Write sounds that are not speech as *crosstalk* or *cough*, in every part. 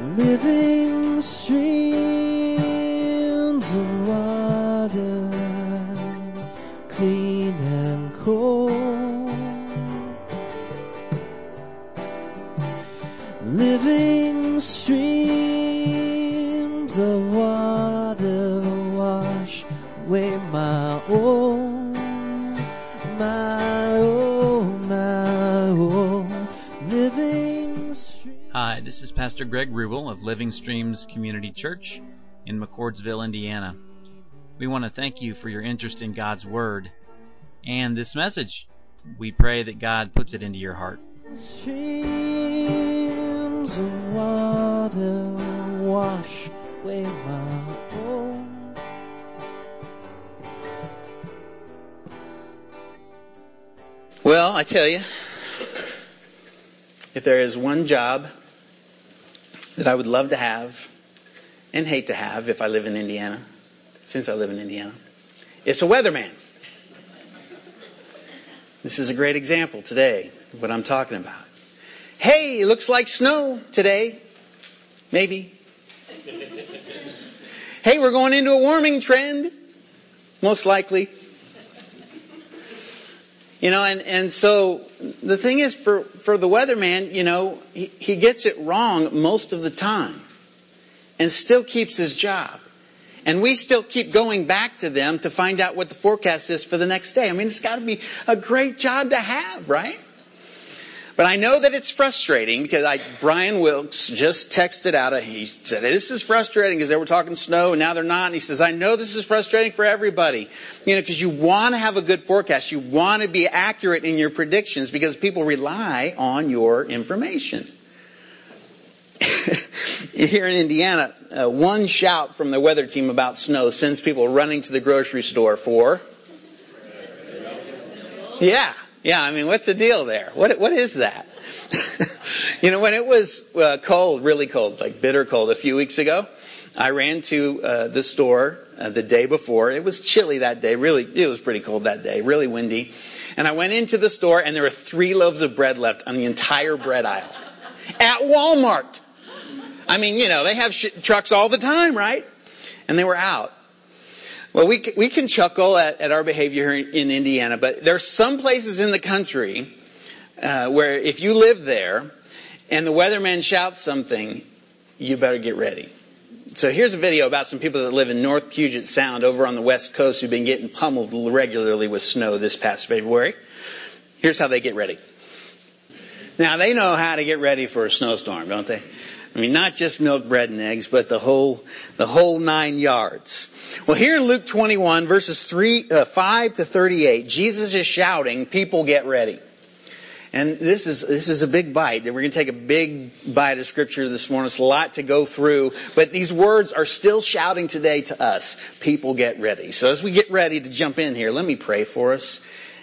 living of Living Streams Community Church in McCordsville, Indiana. We want to thank you for your interest in God's Word and this message. We pray that God puts it into your heart. Streams of water wash away my own. Well, I tell you, if there is one job that I would love to have and hate to have if I live in Indiana, since I live in Indiana, it's a weatherman. This is a great example today of what I'm talking about. Hey, it looks like snow today. Maybe. hey, we're going into a warming trend. Most likely. You know, and, and so the thing is for, for the weatherman, you know, he, he gets it wrong most of the time and still keeps his job. And we still keep going back to them to find out what the forecast is for the next day. I mean, it's got to be a great job to have, right? But I know that it's frustrating because I, Brian Wilkes just texted out, a, he said, this is frustrating because they were talking snow and now they're not. And he says, I know this is frustrating for everybody. You know, because you want to have a good forecast. You want to be accurate in your predictions because people rely on your information. *laughs* Here in Indiana, uh, one shout from the weather team about snow sends people running to the grocery store for. Yeah, yeah. I mean, what's the deal there? What what is that? *laughs* you know, when it was uh, cold, really cold, like bitter cold, a few weeks ago, I ran to uh, the store uh, the day before. It was chilly that day. Really, it was pretty cold that day. Really windy. And I went into the store, and there were three loaves of bread left on the entire bread aisle at Walmart. I mean, you know, they have sh- trucks all the time, right? And they were out. Well, we, we can chuckle at, at our behavior here in Indiana, but there are some places in the country uh, where if you live there and the weatherman shouts something, you better get ready. So here's a video about some people that live in North Puget Sound over on the west coast who've been getting pummeled regularly with snow this past February. Here's how they get ready. Now they know how to get ready for a snowstorm, don't they? I mean, not just milk, bread, and eggs, but the whole, the whole nine yards. Well, here in Luke 21, verses 3, uh, 5 to 38, Jesus is shouting, people get ready. And this is, this is a big bite. We're going to take a big bite of scripture this morning. It's a lot to go through, but these words are still shouting today to us. People get ready. So as we get ready to jump in here, let me pray for us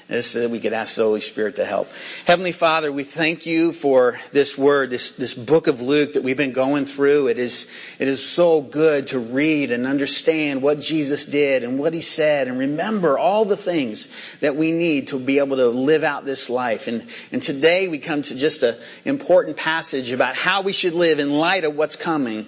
so that we could ask the Holy Spirit to help. Heavenly Father, we thank you for this word, this, this book of Luke that we've been going through. It is, it is so good to read and understand what Jesus did and what he said and remember all the things that we need to be able to live out this life. And, and today we come to just an important passage about how we should live in light of what's coming.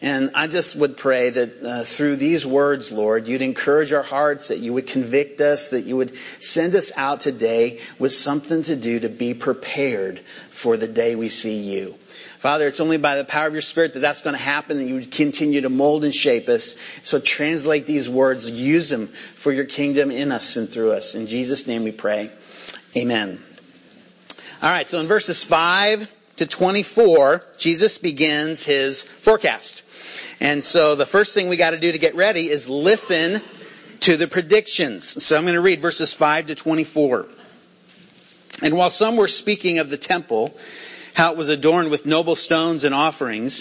And I just would pray that uh, through these words, Lord, you'd encourage our hearts, that you would convict us, that you would send us out today with something to do to be prepared for the day we see you. Father, it's only by the power of your Spirit that that's going to happen, and you would continue to mold and shape us. So translate these words, use them for your kingdom in us and through us. In Jesus' name we pray. Amen. All right, so in verses 5 to 24, Jesus begins his forecast. And so the first thing we got to do to get ready is listen to the predictions. So I'm going to read verses 5 to 24. And while some were speaking of the temple, how it was adorned with noble stones and offerings,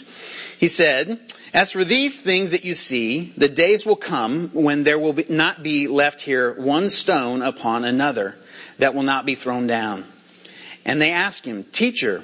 he said, As for these things that you see, the days will come when there will be, not be left here one stone upon another that will not be thrown down. And they asked him, Teacher,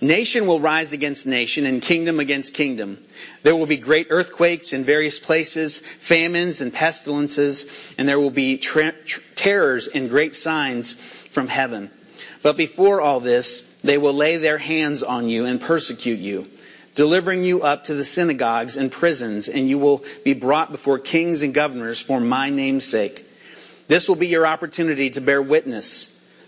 Nation will rise against nation and kingdom against kingdom. There will be great earthquakes in various places, famines and pestilences, and there will be tra- terrors and great signs from heaven. But before all this, they will lay their hands on you and persecute you delivering you up to the synagogues and prisons, and you will be brought before kings and governors for my name's sake. This will be your opportunity to bear witness.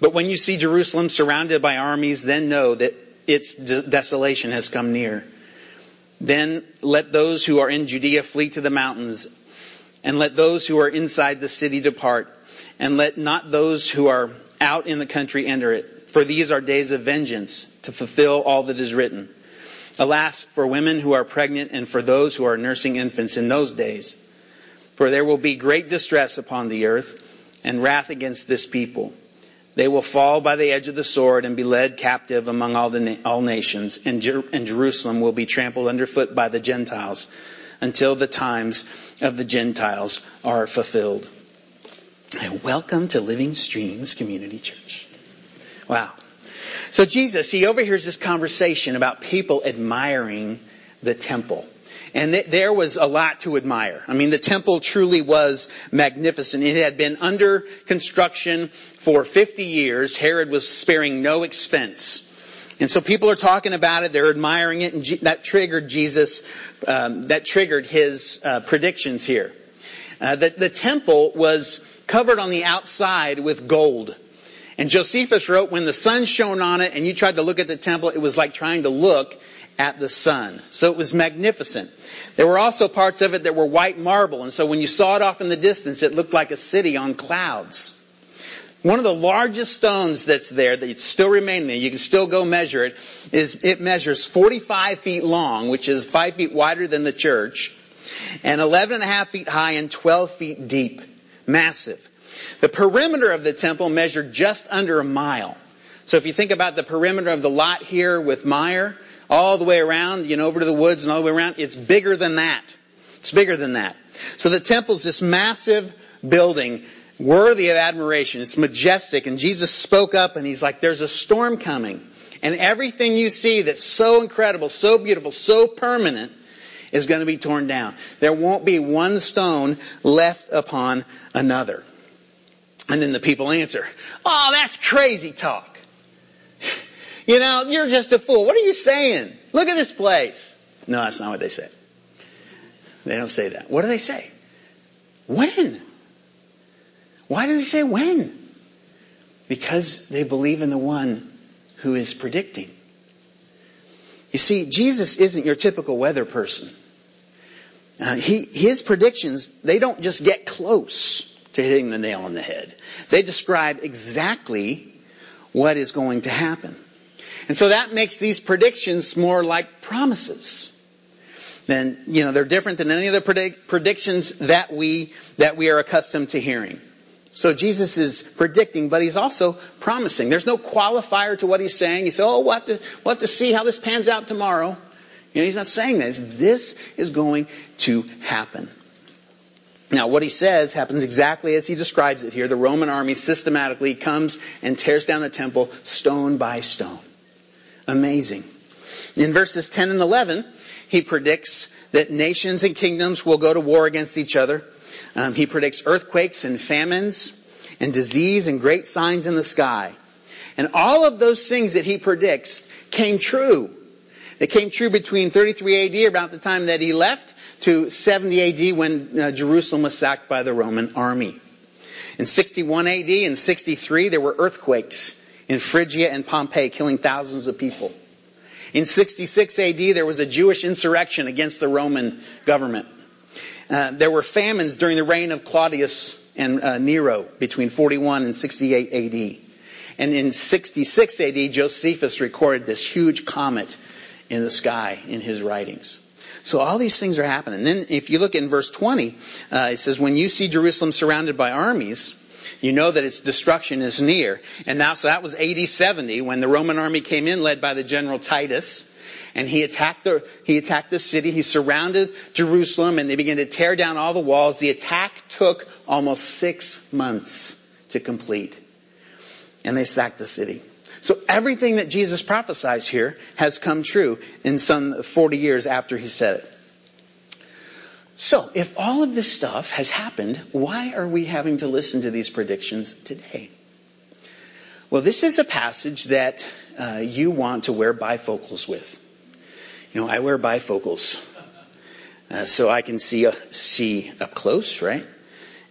But when you see Jerusalem surrounded by armies, then know that its desolation has come near. Then let those who are in Judea flee to the mountains, and let those who are inside the city depart, and let not those who are out in the country enter it. For these are days of vengeance, to fulfill all that is written. Alas, for women who are pregnant and for those who are nursing infants in those days. For there will be great distress upon the earth and wrath against this people. They will fall by the edge of the sword and be led captive among all, the, all nations, and, Jer- and Jerusalem will be trampled underfoot by the Gentiles until the times of the Gentiles are fulfilled. And welcome to Living Streams Community Church. Wow. So Jesus, he overhears this conversation about people admiring the temple. And th- there was a lot to admire. I mean, the temple truly was magnificent. It had been under construction for 50 years. Herod was sparing no expense. And so people are talking about it, they're admiring it, and G- that triggered Jesus, um, that triggered his uh, predictions here. Uh, that the temple was covered on the outside with gold. And Josephus wrote, when the sun shone on it and you tried to look at the temple, it was like trying to look at the sun. So it was magnificent. There were also parts of it that were white marble, and so when you saw it off in the distance, it looked like a city on clouds. One of the largest stones that's there, that still remain there, you can still go measure it, is it measures 45 feet long, which is 5 feet wider than the church, and 11 and a half feet high and 12 feet deep. Massive. The perimeter of the temple measured just under a mile. So if you think about the perimeter of the lot here with Meyer, all the way around, you know, over to the woods and all the way around, it's bigger than that. It's bigger than that. So the temple is this massive building, worthy of admiration. It's majestic. And Jesus spoke up and he's like, there's a storm coming. And everything you see that's so incredible, so beautiful, so permanent is going to be torn down. There won't be one stone left upon another. And then the people answer, Oh, that's crazy talk. You know, you're just a fool. What are you saying? Look at this place. No, that's not what they say. They don't say that. What do they say? When? Why do they say when? Because they believe in the one who is predicting. You see, Jesus isn't your typical weather person. Uh, he, his predictions, they don't just get close to hitting the nail on the head. They describe exactly what is going to happen. And so that makes these predictions more like promises. Then, you know, they're different than any other predict- predictions that we, that we are accustomed to hearing. So Jesus is predicting, but he's also promising. There's no qualifier to what he's saying. He says, oh, we'll have to, we'll have to see how this pans out tomorrow. You know, he's not saying this. This is going to happen. Now, what he says happens exactly as he describes it here. The Roman army systematically comes and tears down the temple stone by stone. Amazing. In verses 10 and 11, he predicts that nations and kingdoms will go to war against each other. Um, he predicts earthquakes and famines and disease and great signs in the sky. And all of those things that he predicts came true. They came true between 33 AD, about the time that he left, to 70 AD when uh, Jerusalem was sacked by the Roman army. In 61 AD and 63, there were earthquakes in Phrygia and Pompeii, killing thousands of people. In 66 AD, there was a Jewish insurrection against the Roman government. uh, there were famines during the reign of Claudius and uh, Nero between 41 and 68 AD. And in 66 AD, Josephus recorded this huge comet in the sky in his writings. So all these things are happening. Then if you look in verse 20, uh, it says, when you see Jerusalem surrounded by armies, you know that its destruction is near. And now, so that was AD 70 when the Roman army came in led by the general Titus. And he attacked the, he attacked the city. He surrounded Jerusalem and they began to tear down all the walls. The attack took almost six months to complete. And they sacked the city. So everything that Jesus prophesies here has come true in some 40 years after he said it. So, if all of this stuff has happened, why are we having to listen to these predictions today? Well, this is a passage that uh, you want to wear bifocals with. You know, I wear bifocals uh, so I can see uh, see up close, right?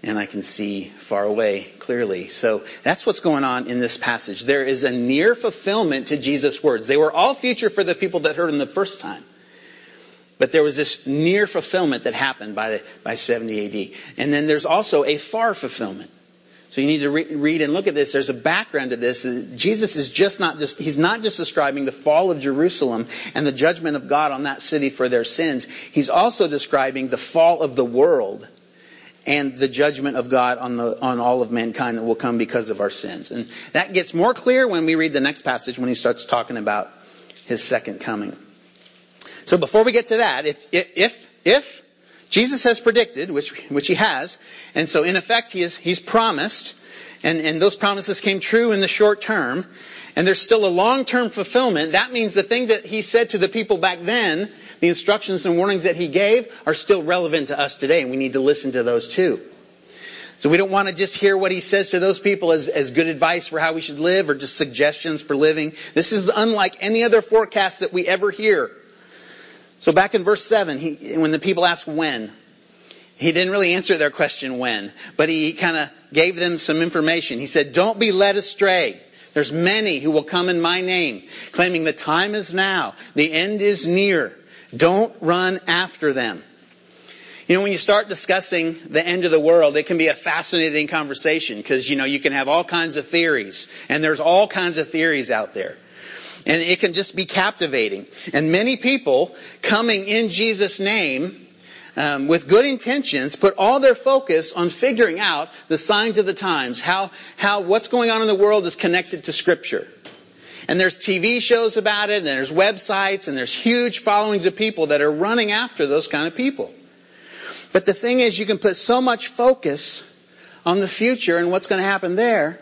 And I can see far away clearly. So that's what's going on in this passage. There is a near fulfillment to Jesus' words. They were all future for the people that heard them the first time. But there was this near fulfillment that happened by, by 70 AD. And then there's also a far fulfillment. So you need to re- read and look at this. There's a background to this. Jesus is just not just, he's not just describing the fall of Jerusalem and the judgment of God on that city for their sins. He's also describing the fall of the world and the judgment of God on the, on all of mankind that will come because of our sins. And that gets more clear when we read the next passage when he starts talking about his second coming. So before we get to that, if, if, if Jesus has predicted, which, which he has, and so in effect he is, he's promised, and, and those promises came true in the short term, and there's still a long-term fulfillment, that means the thing that he said to the people back then, the instructions and warnings that he gave, are still relevant to us today, and we need to listen to those too. So we don't want to just hear what he says to those people as, as good advice for how we should live or just suggestions for living. This is unlike any other forecast that we ever hear. So back in verse 7, he, when the people asked when, he didn't really answer their question when, but he kind of gave them some information. He said, don't be led astray. There's many who will come in my name, claiming the time is now, the end is near. Don't run after them. You know, when you start discussing the end of the world, it can be a fascinating conversation because, you know, you can have all kinds of theories, and there's all kinds of theories out there. And it can just be captivating. And many people coming in Jesus' name um, with good intentions put all their focus on figuring out the signs of the times, how, how what's going on in the world is connected to Scripture. And there's TV shows about it, and there's websites, and there's huge followings of people that are running after those kind of people. But the thing is, you can put so much focus on the future and what's going to happen there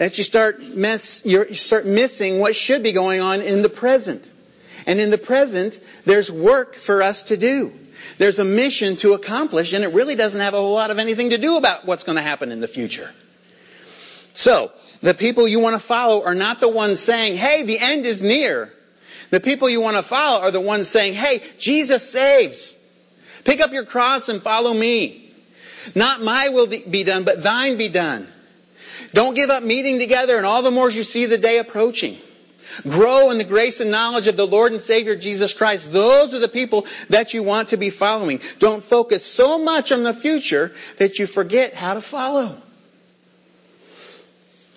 that you start mess, you start missing what should be going on in the present. And in the present, there's work for us to do. There's a mission to accomplish, and it really doesn't have a whole lot of anything to do about what's going to happen in the future. So, the people you want to follow are not the ones saying, hey, the end is near. The people you want to follow are the ones saying, hey, Jesus saves. Pick up your cross and follow me. Not my will be done, but thine be done. Don't give up meeting together and all the more as you see the day approaching. Grow in the grace and knowledge of the Lord and Savior Jesus Christ. Those are the people that you want to be following. Don't focus so much on the future that you forget how to follow.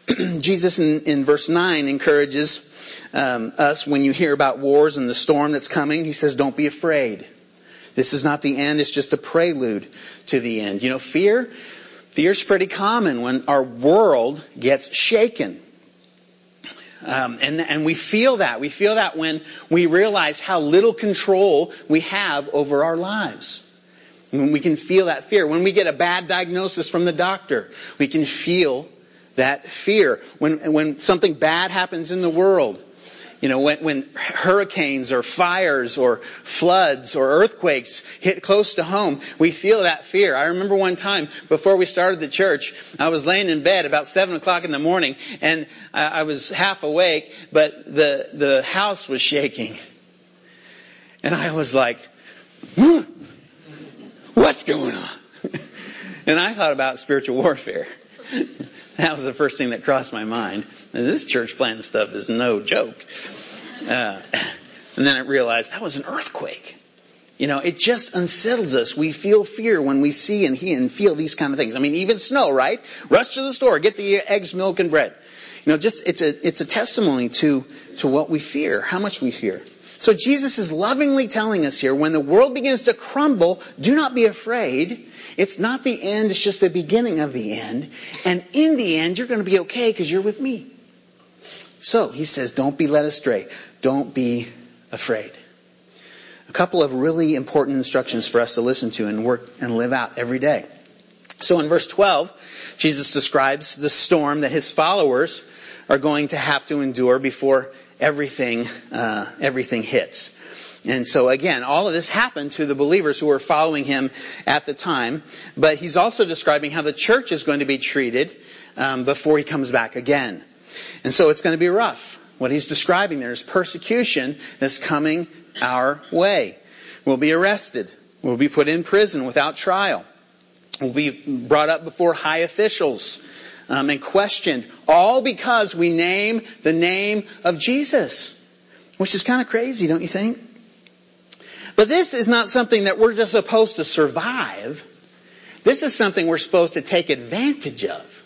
*clears throat* Jesus in, in, verse 9 encourages um, us when you hear about wars and the storm that's coming, he says, don't be afraid. This is not the end, it's just a prelude to the end. You know, fear, Fear's pretty common when our world gets shaken. Um, and, and we feel that. We feel that when we realize how little control we have over our lives. When we can feel that fear. When we get a bad diagnosis from the doctor, we can feel that fear. When, when something bad happens in the world, you know, when, when hurricanes or fires or floods or earthquakes hit close to home, we feel that fear. I remember one time before we started the church, I was laying in bed about seven o'clock in the morning and I, I was half awake, but the, the house was shaking. And I was like, what's going on? *laughs* and I thought about spiritual warfare. *laughs* *laughs* that was the first thing that crossed my mind. And this church planting stuff is no joke. Uh, *laughs* and then I realized that was an earthquake. You know, it just unsettles us. We feel fear when we see and hear and feel these kind of things. I mean, even snow, right? Rush to the store, get the eggs, milk, and bread. You know, just it's a it's a testimony to to what we fear, how much we fear. So Jesus is lovingly telling us here, when the world begins to crumble, do not be afraid. It's not the end, it's just the beginning of the end. And in the end, you're going to be okay because you're with me. So he says, don't be led astray. Don't be afraid. A couple of really important instructions for us to listen to and work and live out every day. So in verse 12, Jesus describes the storm that his followers are going to have to endure before everything, uh, everything hits. And so again, all of this happened to the believers who were following him at the time. But he's also describing how the church is going to be treated um, before he comes back again. And so it's going to be rough. What he's describing there is persecution that's coming our way. We'll be arrested. We'll be put in prison without trial. We'll be brought up before high officials um, and questioned, all because we name the name of Jesus. Which is kind of crazy, don't you think? But this is not something that we're just supposed to survive. This is something we're supposed to take advantage of.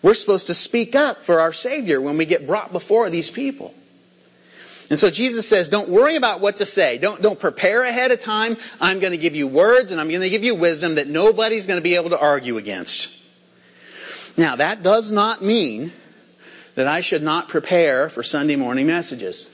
We're supposed to speak up for our Savior when we get brought before these people. And so Jesus says, don't worry about what to say. Don't, don't prepare ahead of time. I'm going to give you words and I'm going to give you wisdom that nobody's going to be able to argue against. Now, that does not mean that I should not prepare for Sunday morning messages.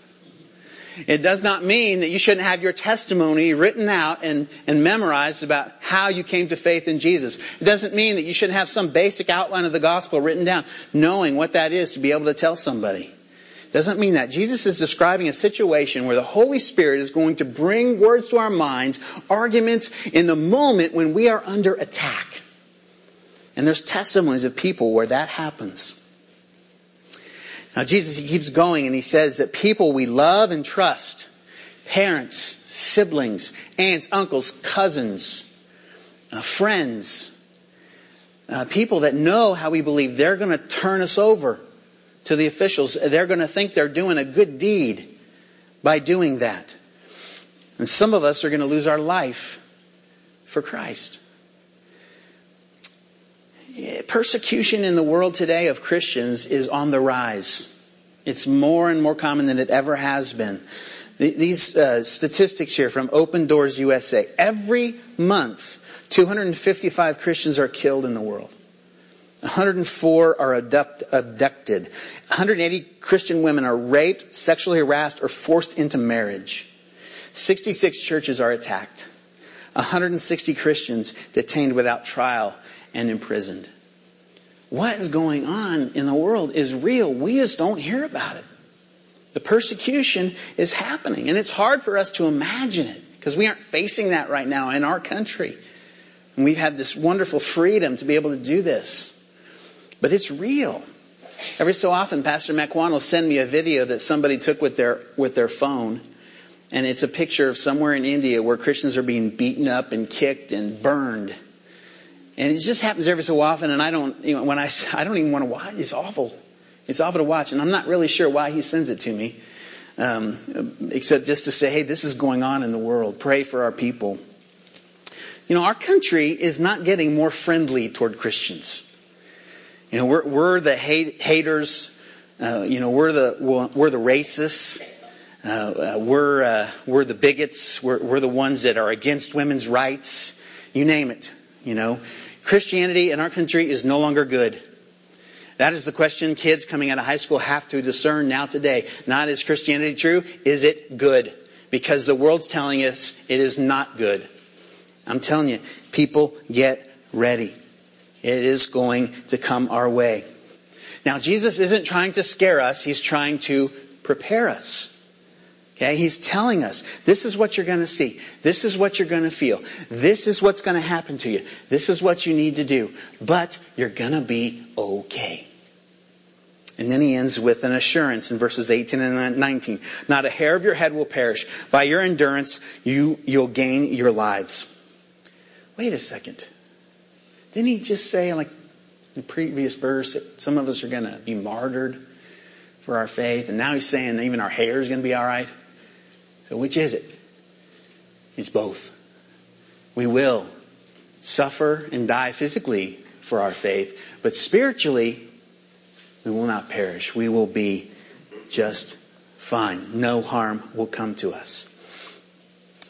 It does not mean that you shouldn't have your testimony written out and, and memorized about how you came to faith in Jesus. It doesn't mean that you shouldn't have some basic outline of the gospel written down, knowing what that is to be able to tell somebody. It doesn't mean that. Jesus is describing a situation where the Holy Spirit is going to bring words to our minds, arguments in the moment when we are under attack. And there's testimonies of people where that happens. Now Jesus, he keeps going and he says that people we love and trust, parents, siblings, aunts, uncles, cousins, uh, friends, uh, people that know how we believe, they're going to turn us over to the officials. They're going to think they're doing a good deed by doing that. And some of us are going to lose our life for Christ. Persecution in the world today of Christians is on the rise. It's more and more common than it ever has been. These uh, statistics here from Open Doors USA. Every month, 255 Christians are killed in the world. 104 are abduct, abducted. 180 Christian women are raped, sexually harassed, or forced into marriage. 66 churches are attacked. 160 Christians detained without trial and imprisoned. What is going on in the world is real. We just don't hear about it. The persecution is happening, and it's hard for us to imagine it because we aren't facing that right now in our country. And we've had this wonderful freedom to be able to do this. But it's real. Every so often, Pastor McQuan will send me a video that somebody took with their, with their phone. And it's a picture of somewhere in India where Christians are being beaten up and kicked and burned. And it just happens every so often, and I don't, you know, when I, *laughs* I don't even want to watch. It's awful. It's awful to watch, and I'm not really sure why he sends it to me, um, except just to say, hey, this is going on in the world. Pray for our people. You know, our country is not getting more friendly toward Christians. You know, we're, we're the hate, haters. Uh, you know, we're the we're the racists. Uh, uh, we're uh, we're the bigots. We're, we're the ones that are against women's rights. You name it. You know, Christianity in our country is no longer good. That is the question kids coming out of high school have to discern now today. Not is Christianity true? Is it good? Because the world's telling us it is not good. I'm telling you, people get ready. It is going to come our way. Now, Jesus isn't trying to scare us. He's trying to prepare us. Okay, he's telling us, this is what you're going to see. This is what you're going to feel. This is what's going to happen to you. This is what you need to do. But you're going to be okay. And then he ends with an assurance in verses 18 and 19. Not a hair of your head will perish. By your endurance, you, you'll gain your lives. Wait a second. Didn't he just say, like in the previous verse, that some of us are going to be martyred for our faith? And now he's saying even our hair is going to be all right. So which is it? It's both. We will suffer and die physically for our faith, but spiritually, we will not perish. We will be just fine. No harm will come to us.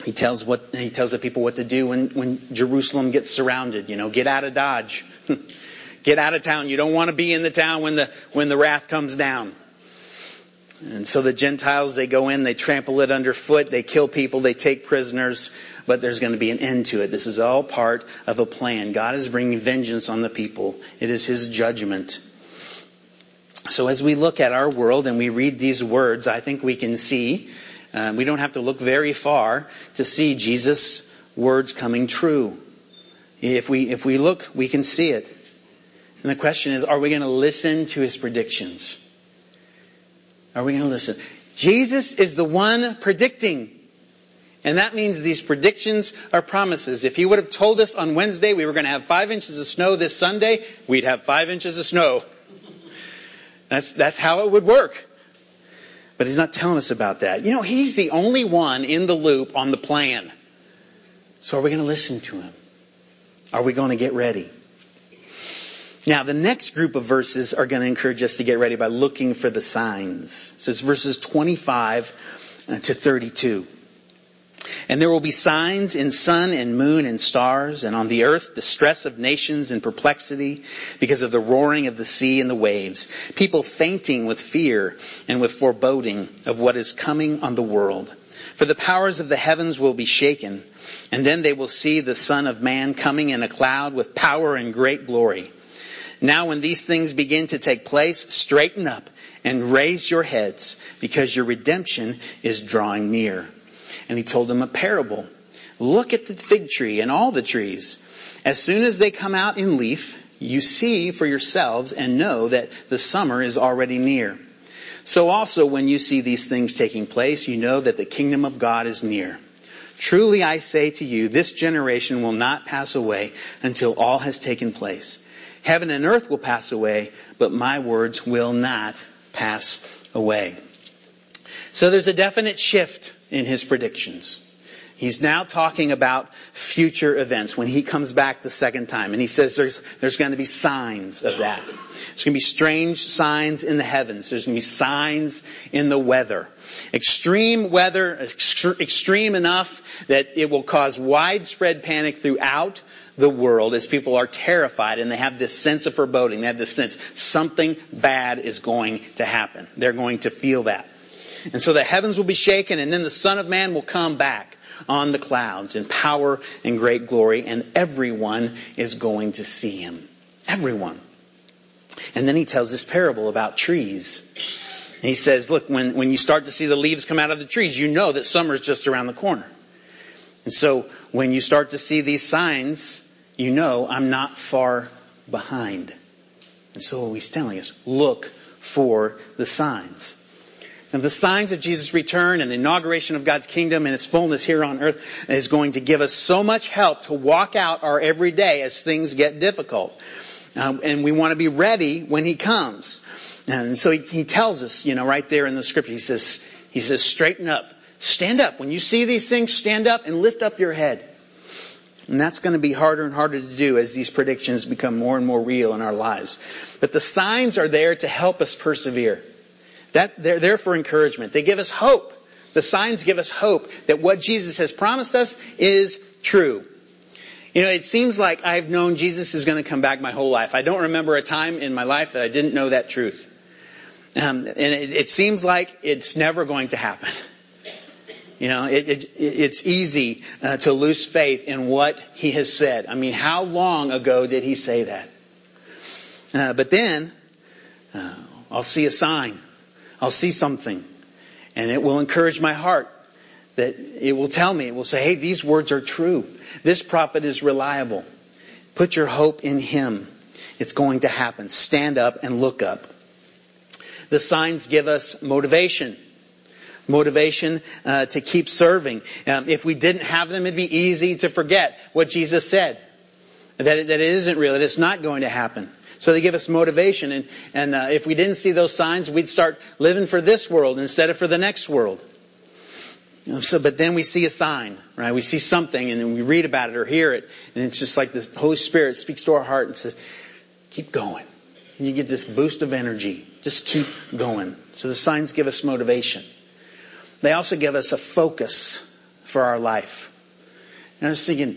He tells what he tells the people what to do when, when Jerusalem gets surrounded. You know, get out of Dodge. *laughs* get out of town. You don't want to be in the town when the when the wrath comes down. And so the Gentiles, they go in, they trample it underfoot, they kill people, they take prisoners, but there's going to be an end to it. This is all part of a plan. God is bringing vengeance on the people. It is His judgment. So as we look at our world and we read these words, I think we can see, uh, we don't have to look very far to see Jesus' words coming true. If we, if we look, we can see it. And the question is, are we going to listen to his predictions? Are we going to listen? Jesus is the one predicting. And that means these predictions are promises. If he would have told us on Wednesday we were going to have five inches of snow this Sunday, we'd have five inches of snow. That's, that's how it would work. But he's not telling us about that. You know, he's the only one in the loop on the plan. So are we going to listen to him? Are we going to get ready? Now, the next group of verses are going to encourage us to get ready by looking for the signs. So it's verses 25 uh, to 32. And there will be signs in sun and moon and stars, and on the earth distress of nations and perplexity because of the roaring of the sea and the waves, people fainting with fear and with foreboding of what is coming on the world. For the powers of the heavens will be shaken, and then they will see the Son of Man coming in a cloud with power and great glory. Now when these things begin to take place, straighten up and raise your heads because your redemption is drawing near and he told them a parable. Look at the fig tree and all the trees. As soon as they come out in leaf, you see for yourselves and know that the summer is already near. So also when you see these things taking place, you know that the kingdom of God is near. Truly I say to you, this generation will not pass away until all has taken place. Heaven and earth will pass away, but my words will not pass away. So there's a definite shift in his predictions. He's now talking about future events when he comes back the second time. And he says there's, there's going to be signs of that. There's going to be strange signs in the heavens. There's going to be signs in the weather. Extreme weather, extreme enough that it will cause widespread panic throughout the world as people are terrified and they have this sense of foreboding. They have this sense something bad is going to happen. They're going to feel that. And so the heavens will be shaken, and then the Son of Man will come back on the clouds in power and great glory, and everyone is going to see him. Everyone. And then he tells this parable about trees. And he says, look, when, when you start to see the leaves come out of the trees, you know that summer's just around the corner. And so when you start to see these signs, you know I'm not far behind. And so he's telling us, look for the signs. And the signs of Jesus' return and the inauguration of God's kingdom and its fullness here on earth is going to give us so much help to walk out our everyday as things get difficult. Um, and we want to be ready when He comes. And so he, he tells us, you know, right there in the scripture, he says, he says, straighten up. Stand up. When you see these things, stand up and lift up your head. And that's going to be harder and harder to do as these predictions become more and more real in our lives. But the signs are there to help us persevere. That, they're there for encouragement. They give us hope. The signs give us hope that what Jesus has promised us is true. You know, it seems like I've known Jesus is going to come back my whole life. I don't remember a time in my life that I didn't know that truth. Um, and it, it, seems like it's never going to happen. *laughs* You know, it, it, it's easy uh, to lose faith in what he has said. I mean, how long ago did he say that? Uh, but then, uh, I'll see a sign I'll see something and it will encourage my heart that it will tell me, it will say, hey, these words are true. This prophet is reliable. Put your hope in him. It's going to happen. Stand up and look up. The signs give us motivation. Motivation uh, to keep serving. Um, if we didn't have them, it'd be easy to forget what Jesus said. That it, that it isn't real, that it's not going to happen. So they give us motivation. And, and uh, if we didn't see those signs, we'd start living for this world instead of for the next world. So, but then we see a sign, right? We see something and then we read about it or hear it. And it's just like the Holy Spirit speaks to our heart and says, keep going. And you get this boost of energy. Just keep going. So the signs give us motivation. They also give us a focus for our life. And I was thinking,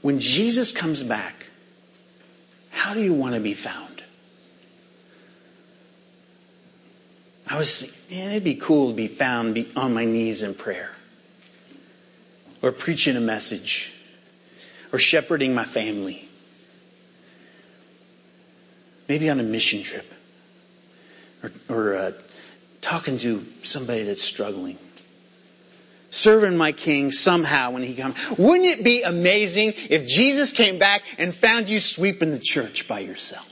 when Jesus comes back, how do you want to be found? I was thinking, man, it'd be cool to be found be on my knees in prayer, or preaching a message, or shepherding my family, maybe on a mission trip, or, or uh, talking to somebody that's struggling. Serving my king somehow when he comes. Wouldn't it be amazing if Jesus came back and found you sweeping the church by yourself?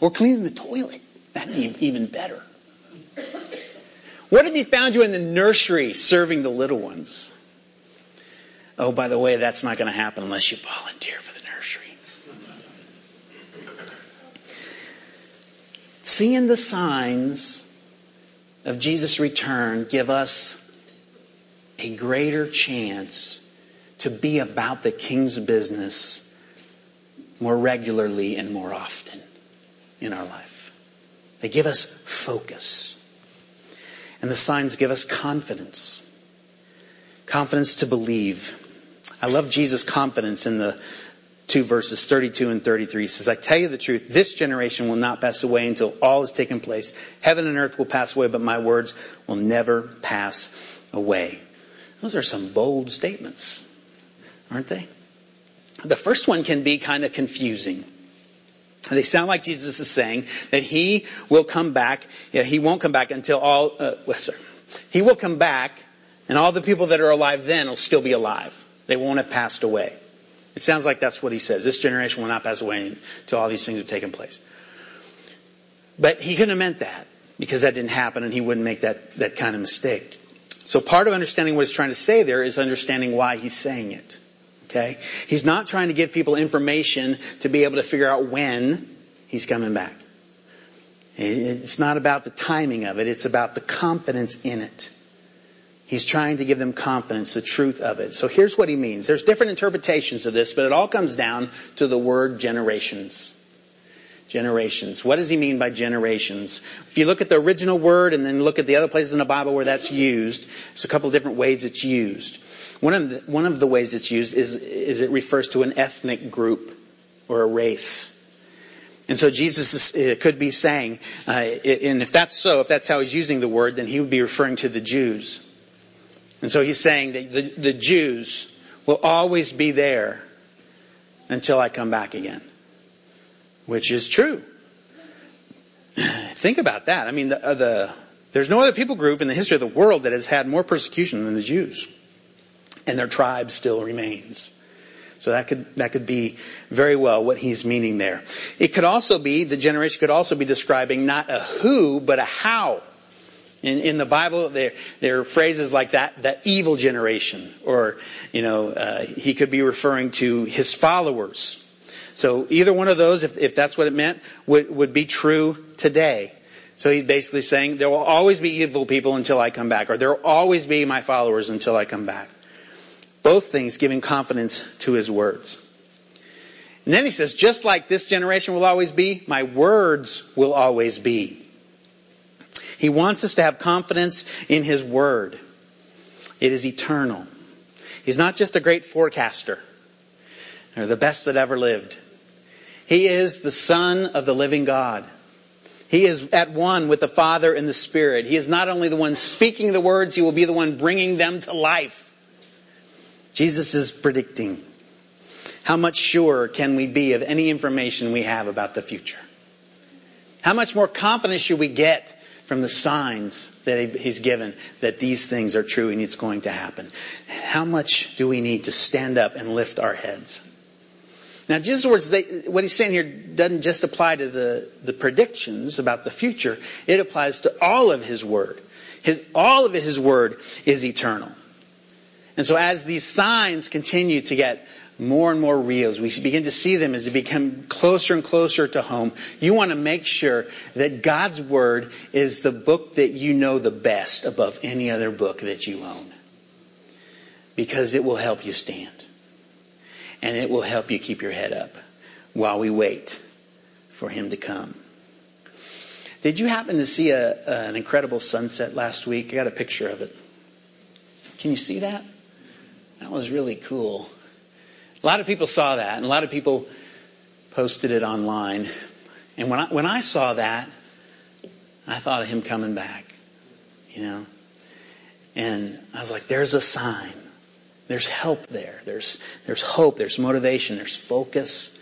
Or cleaning the toilet? That'd be even better. What if he found you in the nursery serving the little ones? Oh, by the way, that's not going to happen unless you volunteer for the nursery. Seeing the signs of Jesus' return give us a greater chance to be about the king's business more regularly and more often in our life. They give us focus. And the signs give us confidence. Confidence to believe. I love Jesus' confidence in the two verses 32 and 33 says, I tell you the truth, this generation will not pass away until all has taken place. Heaven and earth will pass away, but my words will never pass away. Those are some bold statements, aren't they? The first one can be kind of confusing. They sound like Jesus is saying that he will come back. Yeah, he won't come back until all. Uh, well. He will come back, and all the people that are alive then will still be alive. They won't have passed away. It sounds like that's what he says. This generation will not pass away until all these things have taken place. But he couldn't have meant that because that didn't happen, and he wouldn't make that that kind of mistake. So part of understanding what he's trying to say there is understanding why he's saying it. Okay? He's not trying to give people information to be able to figure out when he's coming back. It's not about the timing of it, it's about the confidence in it. He's trying to give them confidence, the truth of it. So here's what he means. There's different interpretations of this, but it all comes down to the word generations. Generations. What does he mean by generations? If you look at the original word and then look at the other places in the Bible where that's used, there's a couple of different ways it's used. One of the, one of the ways it's used is, is it refers to an ethnic group or a race. And so Jesus is, could be saying, uh, and if that's so, if that's how he's using the word, then he would be referring to the Jews. And so he's saying that the, the Jews will always be there until I come back again. Which is true. *sighs* Think about that. I mean, the, uh, the, there's no other people group in the history of the world that has had more persecution than the Jews and their tribe still remains. So that could that could be very well what he's meaning there. It could also be the generation could also be describing not a who but a how. In, in the Bible, there there are phrases like that, that evil generation, or you know, uh, he could be referring to his followers. So either one of those, if, if that's what it meant, would would be true today. So he's basically saying there will always be evil people until I come back, or there will always be my followers until I come back. Both things giving confidence to his words. And then he says, just like this generation will always be, my words will always be. He wants us to have confidence in his word. It is eternal. He's not just a great forecaster or the best that ever lived. He is the son of the living God. He is at one with the Father and the Spirit. He is not only the one speaking the words, he will be the one bringing them to life. Jesus is predicting. How much surer can we be of any information we have about the future? How much more confidence should we get from the signs that he's given that these things are true and it's going to happen? How much do we need to stand up and lift our heads? Now, Jesus' words, they, what he's saying here doesn't just apply to the, the predictions about the future. It applies to all of his word. His, all of his word is eternal. And so as these signs continue to get more and more real, as we begin to see them as they become closer and closer to home, you want to make sure that God's Word is the book that you know the best above any other book that you own. Because it will help you stand. And it will help you keep your head up while we wait for Him to come. Did you happen to see a, an incredible sunset last week? I got a picture of it. Can you see that? That was really cool. A lot of people saw that, and a lot of people posted it online. And when I, when I saw that, I thought of him coming back, you know. And I was like, there's a sign. There's help there. There's, there's hope. There's motivation. There's focus.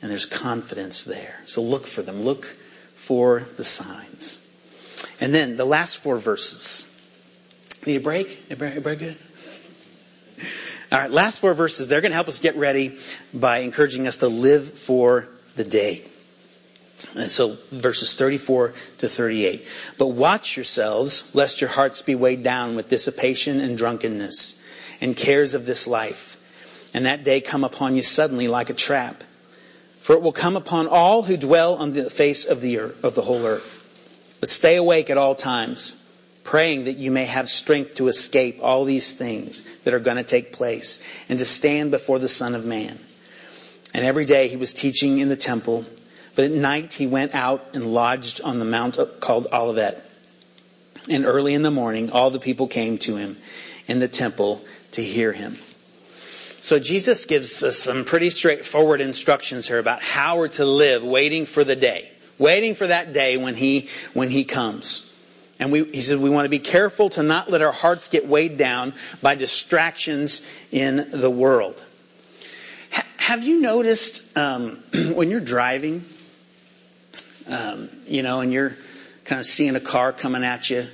And there's confidence there. So look for them. Look for the signs. And then the last four verses. Need a break? A break, a break good? All right, last four verses, they're going to help us get ready by encouraging us to live for the day. And so verses 34 to 38. But watch yourselves, lest your hearts be weighed down with dissipation and drunkenness and cares of this life, and that day come upon you suddenly like a trap. For it will come upon all who dwell on the face of the earth, of the whole earth. But stay awake at all times praying that you may have strength to escape all these things that are going to take place and to stand before the Son of Man. And every day he was teaching in the temple, but at night he went out and lodged on the mount called Olivet. And early in the morning, all the people came to him in the temple to hear him. So Jesus gives us some pretty straightforward instructions here about how we're to live waiting for the day, waiting for that day when he, when he comes. And we, he said we want to be careful to not let our hearts get weighed down by distractions in the world. H- have you noticed um, *clears throat* when you're driving, um, you know, and you're kind of seeing a car coming at you?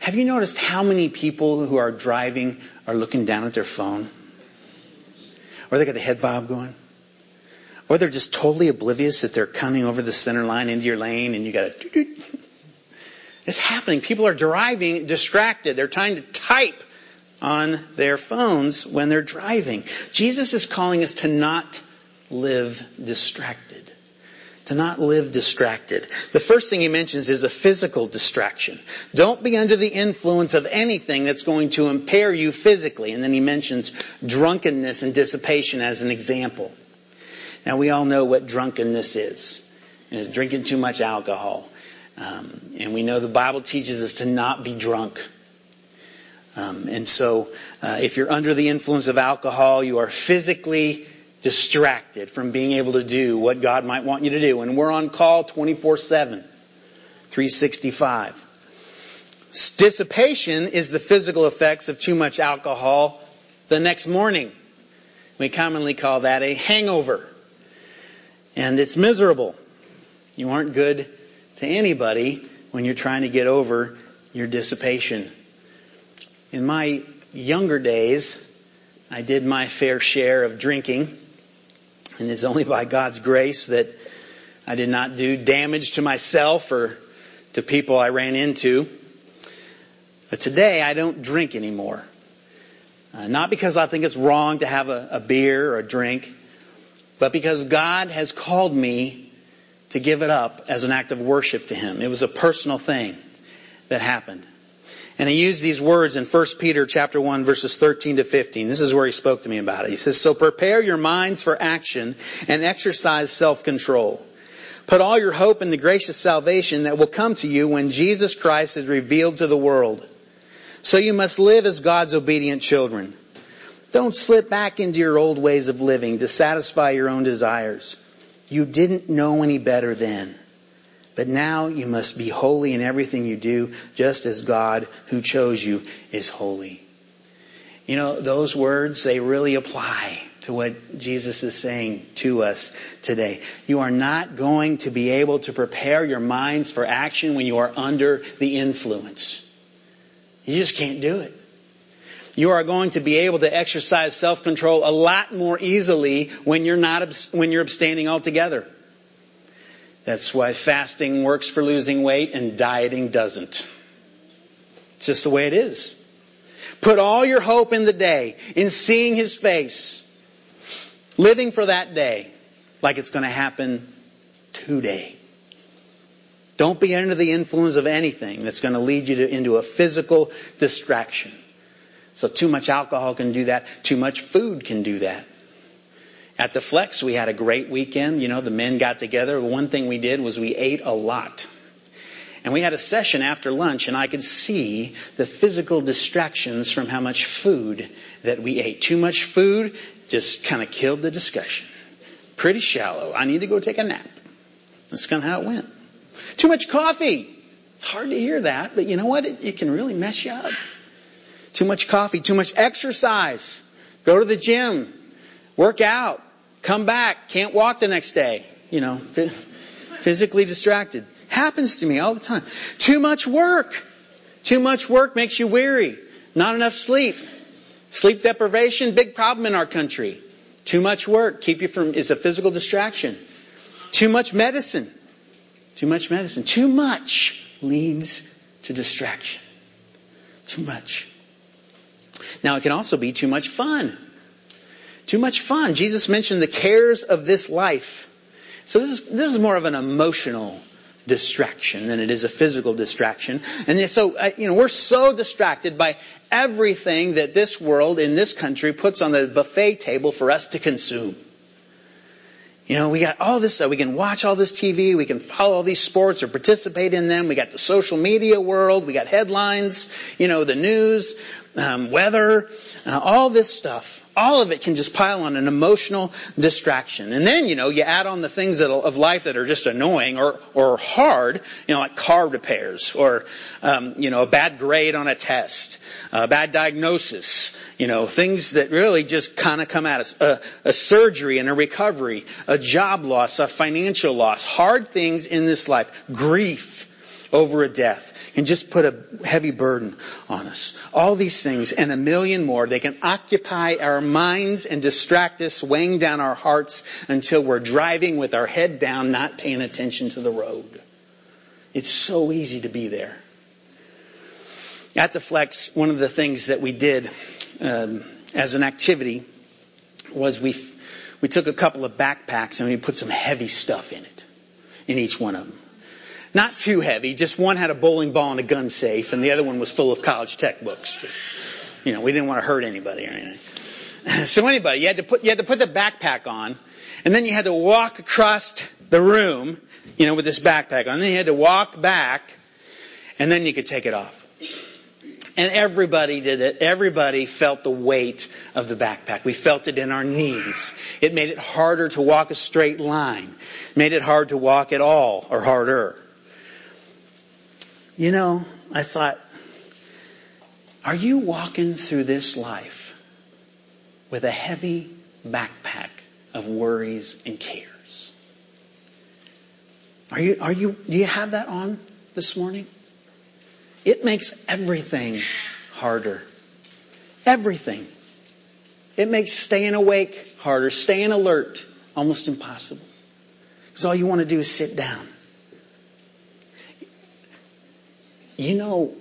Have you noticed how many people who are driving are looking down at their phone? Or they got the head bob going? Or they're just totally oblivious that they're coming over the center line into your lane and you got to it's happening. People are driving distracted. They're trying to type on their phones when they're driving. Jesus is calling us to not live distracted. To not live distracted. The first thing he mentions is a physical distraction. Don't be under the influence of anything that's going to impair you physically. And then he mentions drunkenness and dissipation as an example. Now we all know what drunkenness is. It's drinking too much alcohol. Um, and we know the Bible teaches us to not be drunk. Um, and so, uh, if you're under the influence of alcohol, you are physically distracted from being able to do what God might want you to do. And we're on call 24 7, 365. Dissipation is the physical effects of too much alcohol the next morning. We commonly call that a hangover. And it's miserable. You aren't good to anybody when you're trying to get over your dissipation. In my younger days, I did my fair share of drinking, and it's only by God's grace that I did not do damage to myself or to people I ran into. But today I don't drink anymore. Uh, not because I think it's wrong to have a, a beer or a drink, but because God has called me to give it up as an act of worship to Him. It was a personal thing that happened. And he used these words in 1 Peter chapter 1 verses 13 to 15. This is where he spoke to me about it. He says, So prepare your minds for action and exercise self-control. Put all your hope in the gracious salvation that will come to you when Jesus Christ is revealed to the world. So you must live as God's obedient children. Don't slip back into your old ways of living to satisfy your own desires. You didn't know any better then. But now you must be holy in everything you do, just as God who chose you is holy. You know, those words, they really apply to what Jesus is saying to us today. You are not going to be able to prepare your minds for action when you are under the influence. You just can't do it you are going to be able to exercise self-control a lot more easily when you're not, when you're abstaining altogether. That's why fasting works for losing weight and dieting doesn't. It's just the way it is. Put all your hope in the day, in seeing His face. Living for that day like it's going to happen today. Don't be under the influence of anything that's going to lead you to, into a physical distraction. So too much alcohol can do that. Too much food can do that. At the Flex, we had a great weekend. You know, the men got together. One thing we did was we ate a lot. And we had a session after lunch, and I could see the physical distractions from how much food that we ate. Too much food just kind of killed the discussion. Pretty shallow. I need to go take a nap. That's kind of how it went. Too much coffee. It's hard to hear that, but you know what? It, it can really mess you up. Too much coffee, too much exercise. Go to the gym, work out, come back, can't walk the next day. You know, physically distracted. Happens to me all the time. Too much work. Too much work makes you weary. Not enough sleep. Sleep deprivation, big problem in our country. Too much work, keep you from, is a physical distraction. Too much medicine. Too much medicine. Too much leads to distraction. Too much. Now it can also be too much fun. Too much fun. Jesus mentioned the cares of this life. So this is, this is more of an emotional distraction than it is a physical distraction. And so, uh, you know, we're so distracted by everything that this world in this country puts on the buffet table for us to consume. You know, we got all this stuff. We can watch all this TV. We can follow all these sports or participate in them. We got the social media world. We got headlines, you know, the news, um, weather, uh, all this stuff. All of it can just pile on an emotional distraction. And then, you know, you add on the things that, of life that are just annoying or, or hard, you know, like car repairs or, um, you know, a bad grade on a test, a bad diagnosis, you know, things that really just kind of come at us. A, a surgery and a recovery, a job loss, a financial loss, hard things in this life, grief over a death can just put a heavy burden on us. All these things and a million more, they can occupy our minds and distract us, weighing down our hearts until we're driving with our head down, not paying attention to the road. It's so easy to be there. At the Flex, one of the things that we did Um, as an activity was we we took a couple of backpacks and we put some heavy stuff in it, in each one of them. Not too heavy. Just one had a bowling ball and a gun safe, and the other one was full of college tech books. Just, you know, we didn't want to hurt anybody or anything. *laughs* So anybody, you had to put you had to put the backpack on, and then you had to walk across the room, you know, with this backpack on. And then you had to walk back, and then you could take it off. And everybody did it. Everybody felt the weight of the backpack. We felt it in our knees. It made it harder to walk a straight line. Made it hard to walk at all, or harder. You know, I thought, are you walking through this life with a heavy backpack of worries and cares? Are you, are you, do you have that on this morning? It makes everything harder. Everything. It makes staying awake harder, staying alert almost impossible. Because all you want to do is sit down. You know,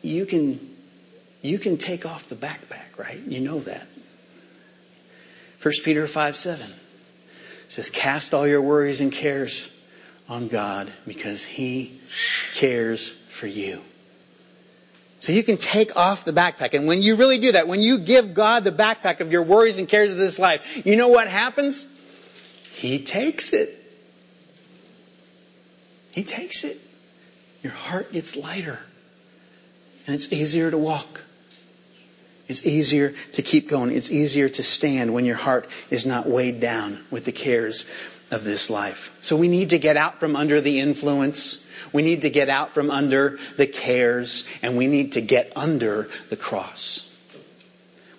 you can, you can take off the backpack, right? You know that. 1 Peter 5 7 says, Cast all your worries and cares on God because He cares for you. So you can take off the backpack. And when you really do that, when you give God the backpack of your worries and cares of this life, you know what happens? He takes it. He takes it your heart gets lighter. And it's easier to walk. It's easier to keep going. It's easier to stand when your heart is not weighed down with the cares of this life. So we need to get out from under the influence. We need to get out from under the cares and we need to get under the cross.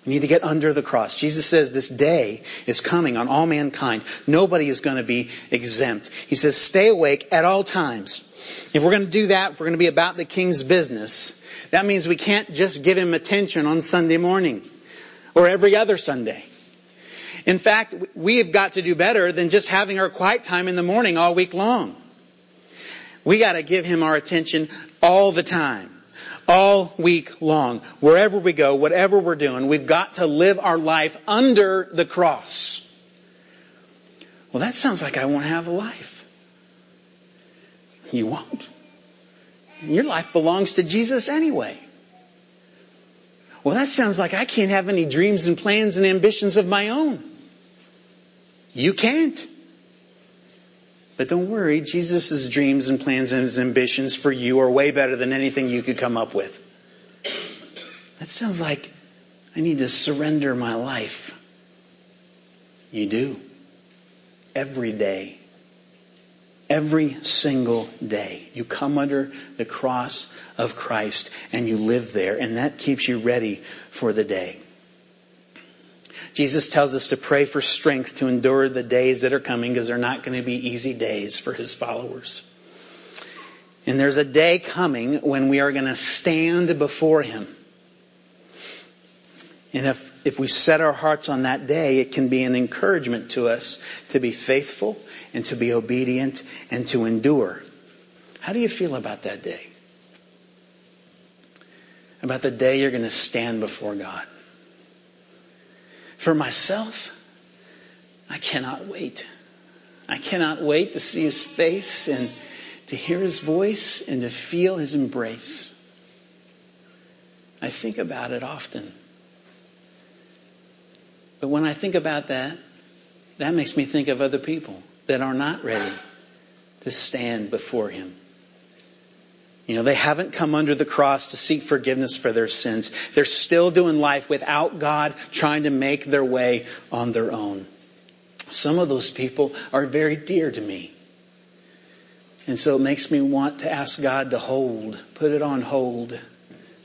We need to get under the cross. Jesus says this day is coming on all mankind. Nobody is going to be exempt. He says, stay awake at all times. If we're going to do that, if we're going to be about the king's business, that means we can't just give him attention on Sunday morning or every other Sunday. In fact, we have got to do better than just having our quiet time in the morning all week long. We got to give him our attention all the time all week long. Wherever we go, whatever we're doing, we've got to live our life under the cross. Well, that sounds like I won't have a life. You won't. Your life belongs to Jesus anyway. Well, that sounds like I can't have any dreams and plans and ambitions of my own. You can't. But don't worry, Jesus' dreams and plans and his ambitions for you are way better than anything you could come up with. That sounds like I need to surrender my life. You do. Every day. Every single day. You come under the cross of Christ and you live there, and that keeps you ready for the day. Jesus tells us to pray for strength to endure the days that are coming because they're not going to be easy days for his followers. And there's a day coming when we are going to stand before him. And if, if we set our hearts on that day, it can be an encouragement to us to be faithful and to be obedient and to endure. How do you feel about that day? About the day you're going to stand before God? For myself, I cannot wait. I cannot wait to see his face and to hear his voice and to feel his embrace. I think about it often. But when I think about that, that makes me think of other people that are not ready to stand before him. You know, they haven't come under the cross to seek forgiveness for their sins. They're still doing life without God, trying to make their way on their own. Some of those people are very dear to me. And so it makes me want to ask God to hold, put it on hold,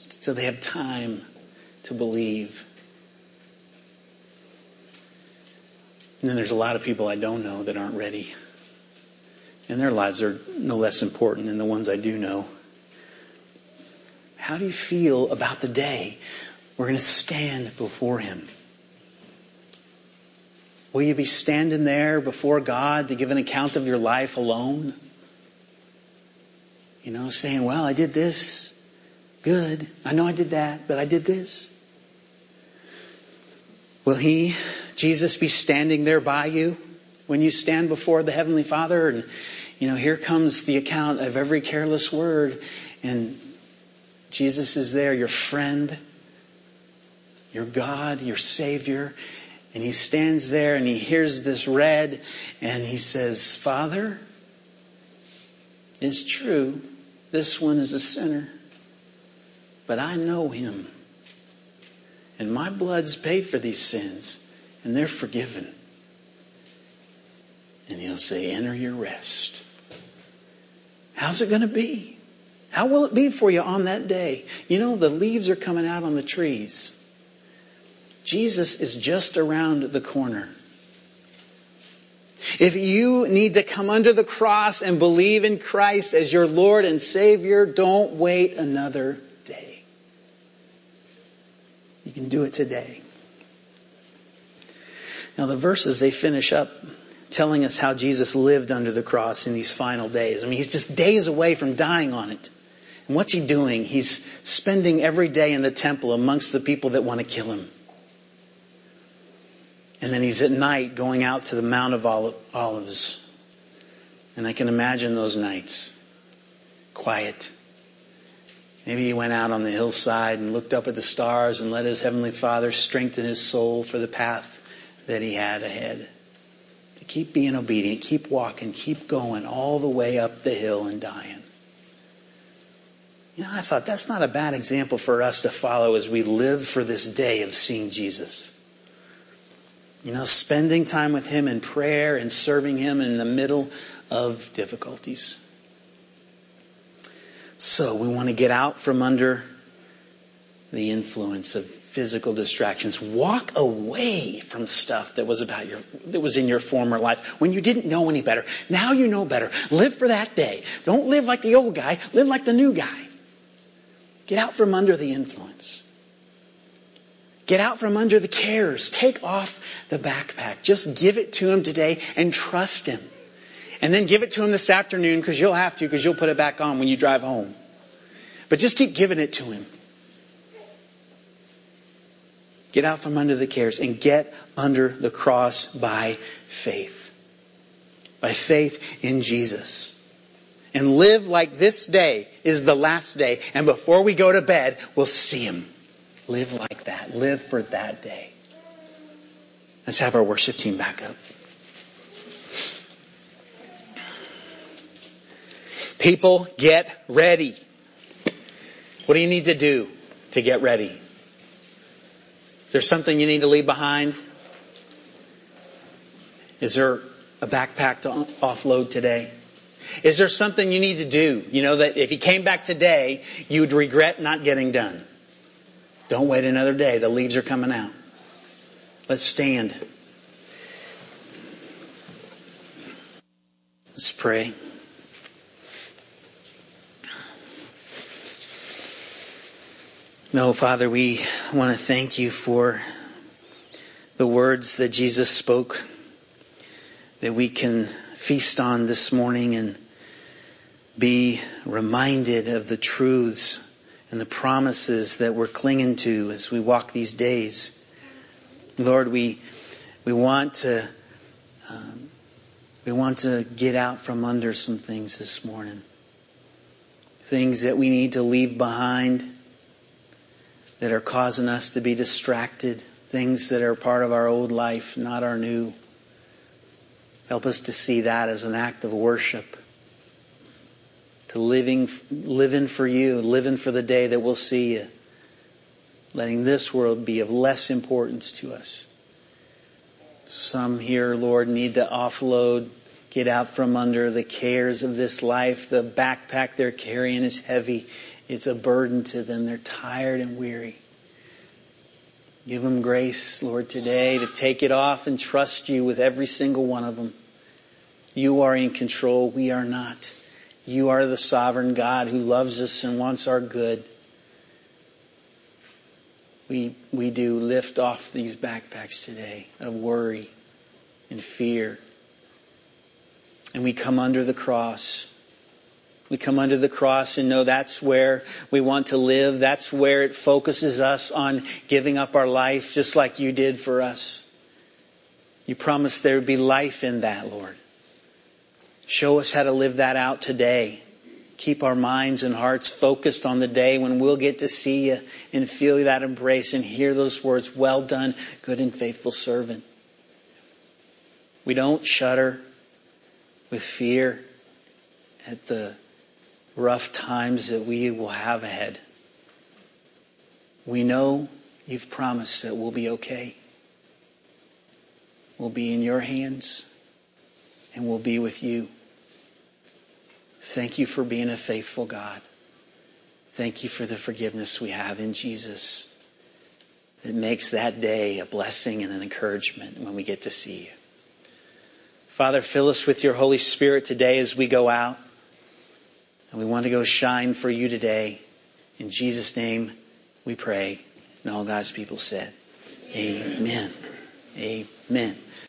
so they have time to believe. And then there's a lot of people I don't know that aren't ready. And their lives are no less important than the ones I do know. How do you feel about the day we're going to stand before Him? Will you be standing there before God to give an account of your life alone? You know, saying, well, I did this. Good. I know I did that, but I did this. Will He, Jesus, be standing there by you when you stand before the Heavenly Father? And, you know, here comes the account of every careless word. And Jesus is there, your friend, your God, your Savior. And he stands there and he hears this read and he says, Father, it's true, this one is a sinner, but I know him. And my blood's paid for these sins and they're forgiven. And he'll say, enter your rest. How's it going to be? How will it be for you on that day? You know, the leaves are coming out on the trees. Jesus is just around the corner. If you need to come under the cross and believe in Christ as your Lord and Savior, don't wait another day. You can do it today. Now the verses, they finish up telling us how Jesus lived under the cross in these final days. I mean, he's just days away from dying on it. And what's he doing? He's spending every day in the temple amongst the people that want to kill him. And then he's at night going out to the Mount of Olives. And I can imagine those nights. Quiet. Maybe he went out on the hillside and looked up at the stars and let his heavenly father strengthen his soul for the path that he had ahead. To keep being obedient, keep walking, keep going all the way up the hill and dying. You know, I thought that's not a bad example for us to follow as we live for this day of seeing Jesus. You know, spending time with Him in prayer and serving Him in the middle of difficulties. So we want to get out from under the influence of physical distractions. Walk away from stuff that was about your, that was in your former life when you didn't know any better. Now you know better. Live for that day. Don't live like the old guy. Live like the new guy. Get out from under the influence. Get out from under the cares. Take off the backpack. Just give it to him today and trust him. And then give it to him this afternoon because you'll have to because you'll put it back on when you drive home. But just keep giving it to him. Get out from under the cares and get under the cross by faith. by faith in Jesus. And live like this day is the last day. And before we go to bed, we'll see Him. Live like that. Live for that day. Let's have our worship team back up. People, get ready. What do you need to do to get ready? Is there something you need to leave behind? Is there a backpack to offload today? Is there something you need to do? You know that if you came back today, you would regret not getting done. Don't wait another day. The leaves are coming out. Let's stand. Let's pray. No, Father, we want to thank you for the words that Jesus spoke that we can feast on this morning and be reminded of the truths and the promises that we're clinging to as we walk these days. Lord, we we want to um, we want to get out from under some things this morning. Things that we need to leave behind that are causing us to be distracted. Things that are part of our old life, not our new. Help us to see that as an act of worship. To living, living for you, living for the day that we'll see you. Letting this world be of less importance to us. Some here, Lord, need to offload, get out from under the cares of this life. The backpack they're carrying is heavy. It's a burden to them. They're tired and weary. Give them grace, Lord, today to take it off and trust you with every single one of them. You are in control. We are not. You are the sovereign God who loves us and wants our good. We, we do lift off these backpacks today of worry and fear. And we come under the cross we come under the cross and know that's where we want to live. That's where it focuses us on giving up our life just like you did for us. You promised there would be life in that, Lord. Show us how to live that out today. Keep our minds and hearts focused on the day when we'll get to see you and feel that embrace and hear those words, well done, good and faithful servant. We don't shudder with fear at the rough times that we will have ahead. We know you've promised that we'll be okay. We'll be in your hands and we'll be with you. Thank you for being a faithful God. Thank you for the forgiveness we have in Jesus that makes that day a blessing and an encouragement when we get to see you. Father, fill us with your Holy Spirit today as we go out. And we want to go shine for you today. In Jesus' name we pray. And all God's people said, Amen. Amen.